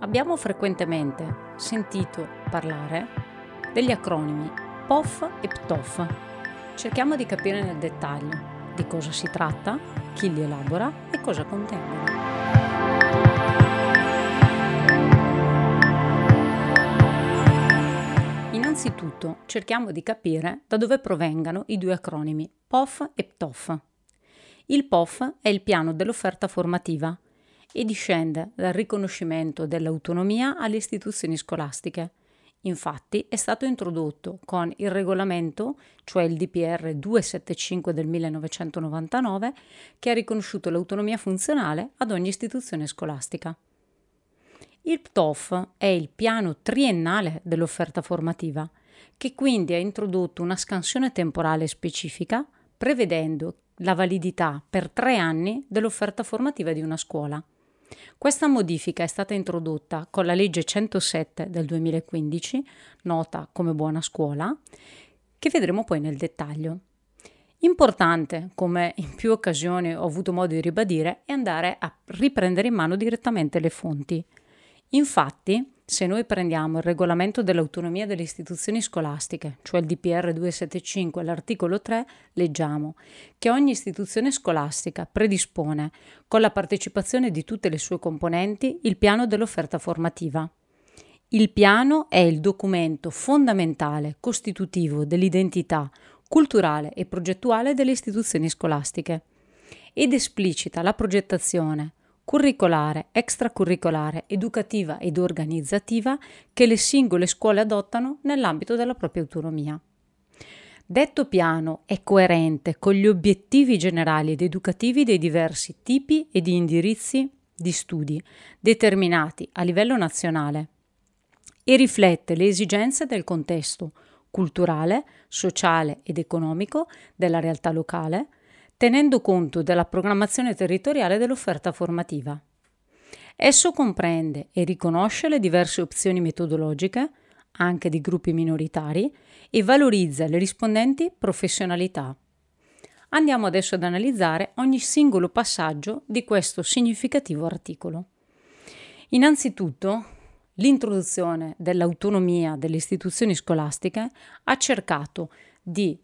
Abbiamo frequentemente sentito parlare degli acronimi POF e PTOF. Cerchiamo di capire nel dettaglio di cosa si tratta, chi li elabora e cosa contengono. Innanzitutto cerchiamo di capire da dove provengano i due acronimi POF e PTOF. Il POF è il piano dell'offerta formativa e discende dal riconoscimento dell'autonomia alle istituzioni scolastiche. Infatti è stato introdotto con il regolamento, cioè il DPR 275 del 1999, che ha riconosciuto l'autonomia funzionale ad ogni istituzione scolastica. Il PTOF è il piano triennale dell'offerta formativa, che quindi ha introdotto una scansione temporale specifica, prevedendo la validità per tre anni dell'offerta formativa di una scuola. Questa modifica è stata introdotta con la legge 107 del 2015, nota come buona scuola, che vedremo poi nel dettaglio. Importante, come in più occasioni ho avuto modo di ribadire, è andare a riprendere in mano direttamente le fonti. Infatti, se noi prendiamo il regolamento dell'autonomia delle istituzioni scolastiche, cioè il DPR 275, l'articolo 3, leggiamo che ogni istituzione scolastica predispone, con la partecipazione di tutte le sue componenti, il piano dell'offerta formativa. Il piano è il documento fondamentale costitutivo dell'identità culturale e progettuale delle istituzioni scolastiche ed esplicita la progettazione, curricolare, extracurricolare, educativa ed organizzativa che le singole scuole adottano nell'ambito della propria autonomia. Detto piano è coerente con gli obiettivi generali ed educativi dei diversi tipi e di indirizzi di studi determinati a livello nazionale e riflette le esigenze del contesto culturale, sociale ed economico della realtà locale, tenendo conto della programmazione territoriale dell'offerta formativa. Esso comprende e riconosce le diverse opzioni metodologiche, anche di gruppi minoritari, e valorizza le rispondenti professionalità. Andiamo adesso ad analizzare ogni singolo passaggio di questo significativo articolo. Innanzitutto, l'introduzione dell'autonomia delle istituzioni scolastiche ha cercato di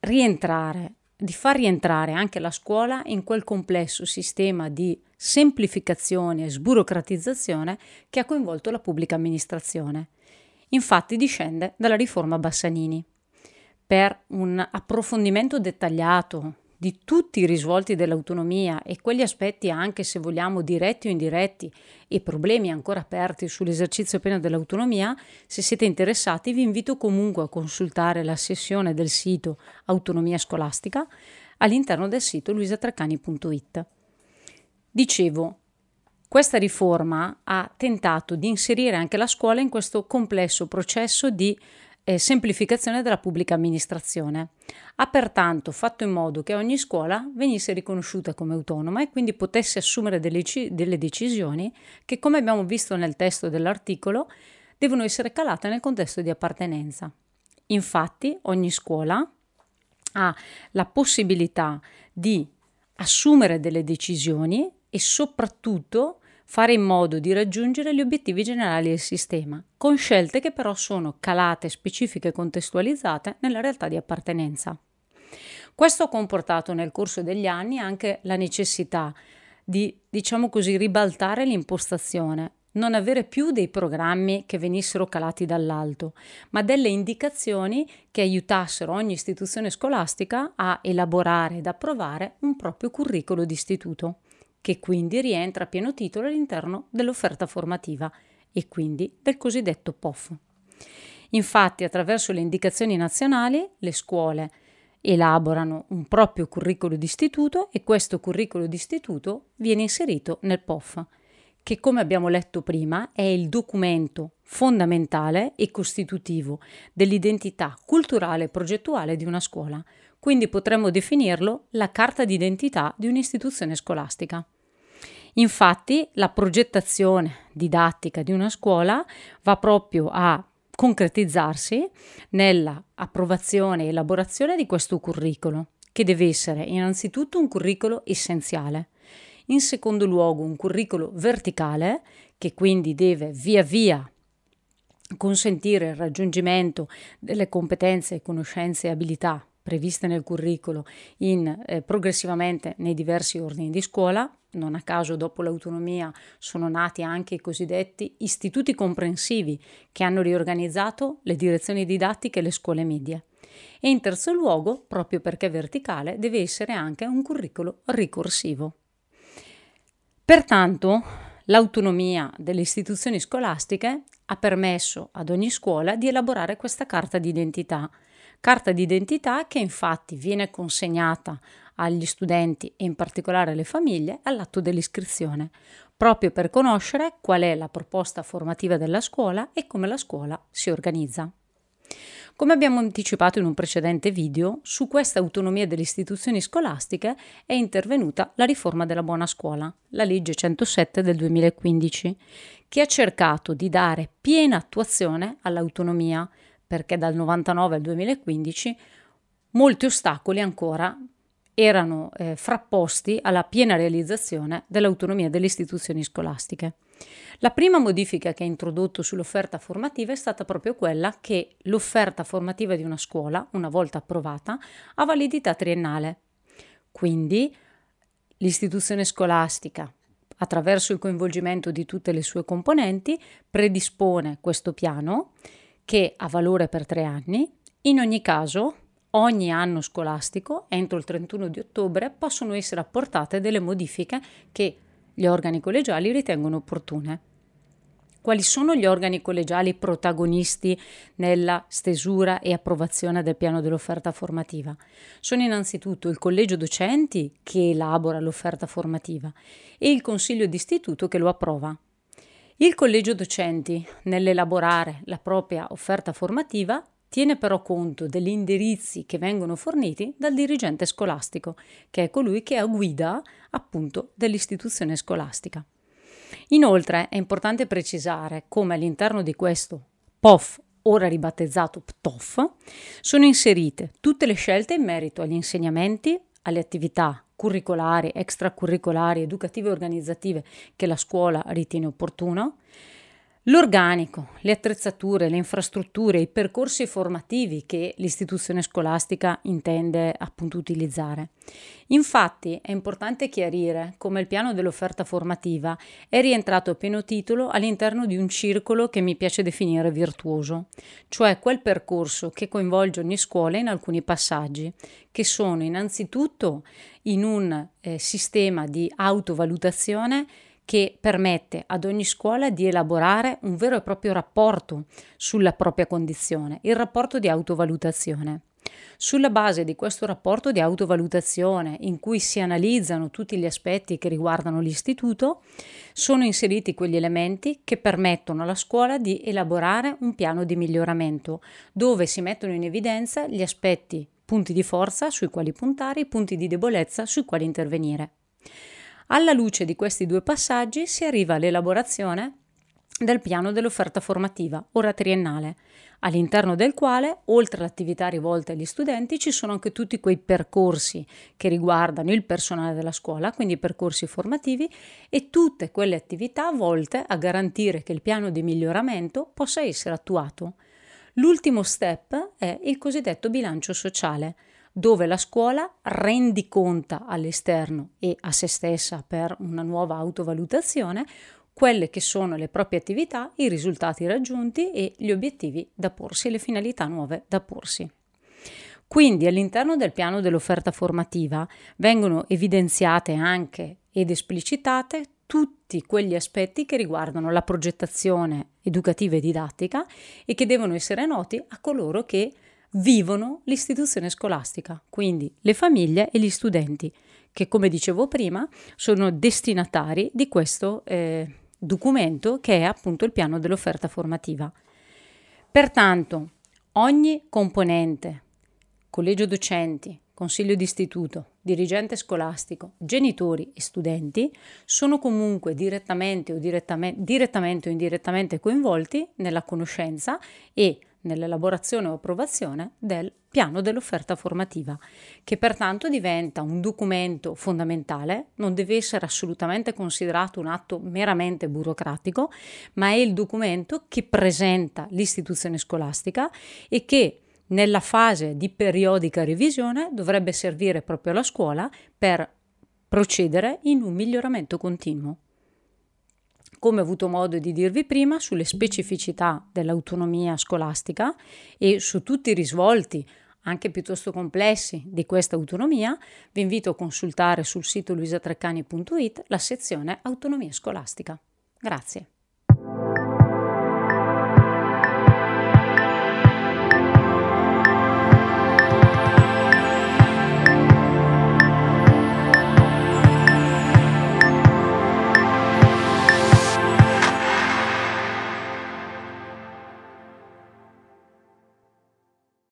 rientrare di far rientrare anche la scuola in quel complesso sistema di semplificazione e sburocratizzazione che ha coinvolto la pubblica amministrazione. Infatti discende dalla riforma Bassanini. Per un approfondimento dettagliato di tutti i risvolti dell'autonomia e quegli aspetti anche se vogliamo diretti o indiretti e problemi ancora aperti sull'esercizio pieno dell'autonomia, se siete interessati vi invito comunque a consultare la sessione del sito Autonomia Scolastica all'interno del sito luisatraccani.it. Dicevo, questa riforma ha tentato di inserire anche la scuola in questo complesso processo di eh, semplificazione della pubblica amministrazione. Ha pertanto fatto in modo che ogni scuola venisse riconosciuta come autonoma e quindi potesse assumere delle, delle decisioni che, come abbiamo visto nel testo dell'articolo, devono essere calate nel contesto di appartenenza. Infatti, ogni scuola ha la possibilità di assumere delle decisioni e soprattutto fare in modo di raggiungere gli obiettivi generali del sistema, con scelte che però sono calate, specifiche e contestualizzate nella realtà di appartenenza. Questo ha comportato nel corso degli anni anche la necessità di, diciamo così, ribaltare l'impostazione, non avere più dei programmi che venissero calati dall'alto, ma delle indicazioni che aiutassero ogni istituzione scolastica a elaborare ed approvare un proprio curriculum di istituto che quindi rientra a pieno titolo all'interno dell'offerta formativa e quindi del cosiddetto POF. Infatti, attraverso le indicazioni nazionali, le scuole elaborano un proprio curriculum d'istituto e questo curriculum d'istituto viene inserito nel POF, che come abbiamo letto prima è il documento fondamentale e costitutivo dell'identità culturale e progettuale di una scuola, quindi potremmo definirlo la carta d'identità di un'istituzione scolastica. Infatti la progettazione didattica di una scuola va proprio a concretizzarsi nella approvazione e elaborazione di questo curriculum, che deve essere innanzitutto un curriculum essenziale. in secondo luogo un curriculum verticale che quindi deve via via consentire il raggiungimento delle competenze, conoscenze e abilità previste nel curriculum in, eh, progressivamente nei diversi ordini di scuola. Non a caso dopo l'autonomia sono nati anche i cosiddetti istituti comprensivi che hanno riorganizzato le direzioni didattiche e le scuole medie. E in terzo luogo, proprio perché verticale, deve essere anche un curriculum ricorsivo. Pertanto, l'autonomia delle istituzioni scolastiche ha permesso ad ogni scuola di elaborare questa carta d'identità, carta d'identità che infatti viene consegnata agli studenti e in particolare alle famiglie all'atto dell'iscrizione, proprio per conoscere qual è la proposta formativa della scuola e come la scuola si organizza. Come abbiamo anticipato in un precedente video, su questa autonomia delle istituzioni scolastiche è intervenuta la riforma della buona scuola, la legge 107 del 2015, che ha cercato di dare piena attuazione all'autonomia, perché dal 99 al 2015 molti ostacoli ancora erano eh, frapposti alla piena realizzazione dell'autonomia delle istituzioni scolastiche. La prima modifica che ha introdotto sull'offerta formativa è stata proprio quella che l'offerta formativa di una scuola, una volta approvata, ha validità triennale. Quindi l'istituzione scolastica, attraverso il coinvolgimento di tutte le sue componenti, predispone questo piano che ha valore per tre anni. In ogni caso, ogni anno scolastico, entro il 31 di ottobre, possono essere apportate delle modifiche che gli organi collegiali ritengono opportune. Quali sono gli organi collegiali protagonisti nella stesura e approvazione del piano dell'offerta formativa? Sono innanzitutto il collegio docenti che elabora l'offerta formativa e il consiglio d'istituto che lo approva. Il collegio docenti, nell'elaborare la propria offerta formativa, tiene però conto degli indirizzi che vengono forniti dal dirigente scolastico, che è colui che ha guida appunto dell'istituzione scolastica. Inoltre è importante precisare come all'interno di questo POF, ora ribattezzato PTOF, sono inserite tutte le scelte in merito agli insegnamenti, alle attività curricolari, extracurricolari, educative e organizzative che la scuola ritiene opportuno, L'organico, le attrezzature, le infrastrutture, i percorsi formativi che l'istituzione scolastica intende appunto utilizzare. Infatti è importante chiarire come il piano dell'offerta formativa è rientrato a pieno titolo all'interno di un circolo che mi piace definire virtuoso, cioè quel percorso che coinvolge ogni scuola in alcuni passaggi, che sono innanzitutto in un eh, sistema di autovalutazione che permette ad ogni scuola di elaborare un vero e proprio rapporto sulla propria condizione, il rapporto di autovalutazione. Sulla base di questo rapporto di autovalutazione, in cui si analizzano tutti gli aspetti che riguardano l'istituto, sono inseriti quegli elementi che permettono alla scuola di elaborare un piano di miglioramento, dove si mettono in evidenza gli aspetti, punti di forza sui quali puntare, i punti di debolezza sui quali intervenire. Alla luce di questi due passaggi si arriva all'elaborazione del piano dell'offerta formativa, ora triennale, all'interno del quale, oltre all'attività rivolta agli studenti, ci sono anche tutti quei percorsi che riguardano il personale della scuola, quindi percorsi formativi, e tutte quelle attività volte a garantire che il piano di miglioramento possa essere attuato. L'ultimo step è il cosiddetto bilancio sociale, dove la scuola rendiconta all'esterno e a se stessa per una nuova autovalutazione quelle che sono le proprie attività, i risultati raggiunti e gli obiettivi da porsi le finalità nuove da porsi. Quindi all'interno del piano dell'offerta formativa vengono evidenziate anche ed esplicitate tutti quegli aspetti che riguardano la progettazione educativa e didattica e che devono essere noti a coloro che vivono l'istituzione scolastica, quindi le famiglie e gli studenti, che come dicevo prima sono destinatari di questo eh, documento che è appunto il piano dell'offerta formativa. Pertanto, ogni componente, collegio docenti, consiglio d'istituto, dirigente scolastico, genitori e studenti sono comunque direttamente o, direttamente, direttamente o indirettamente coinvolti nella conoscenza e nell'elaborazione o approvazione del piano dell'offerta formativa, che pertanto diventa un documento fondamentale, non deve essere assolutamente considerato un atto meramente burocratico, ma è il documento che presenta l'istituzione scolastica e che nella fase di periodica revisione dovrebbe servire proprio alla scuola per procedere in un miglioramento continuo. Come ho avuto modo di dirvi prima, sulle specificità dell'autonomia scolastica e su tutti i risvolti anche piuttosto complessi di questa autonomia, vi invito a consultare sul sito luisatreccani.it la sezione Autonomia scolastica. Grazie.